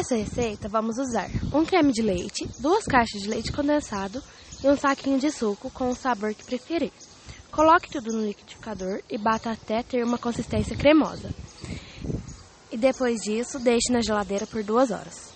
essa receita, vamos usar um creme de leite, duas caixas de leite condensado e um saquinho de suco com o sabor que preferir. Coloque tudo no liquidificador e bata até ter uma consistência cremosa. E depois disso, deixe na geladeira por duas horas.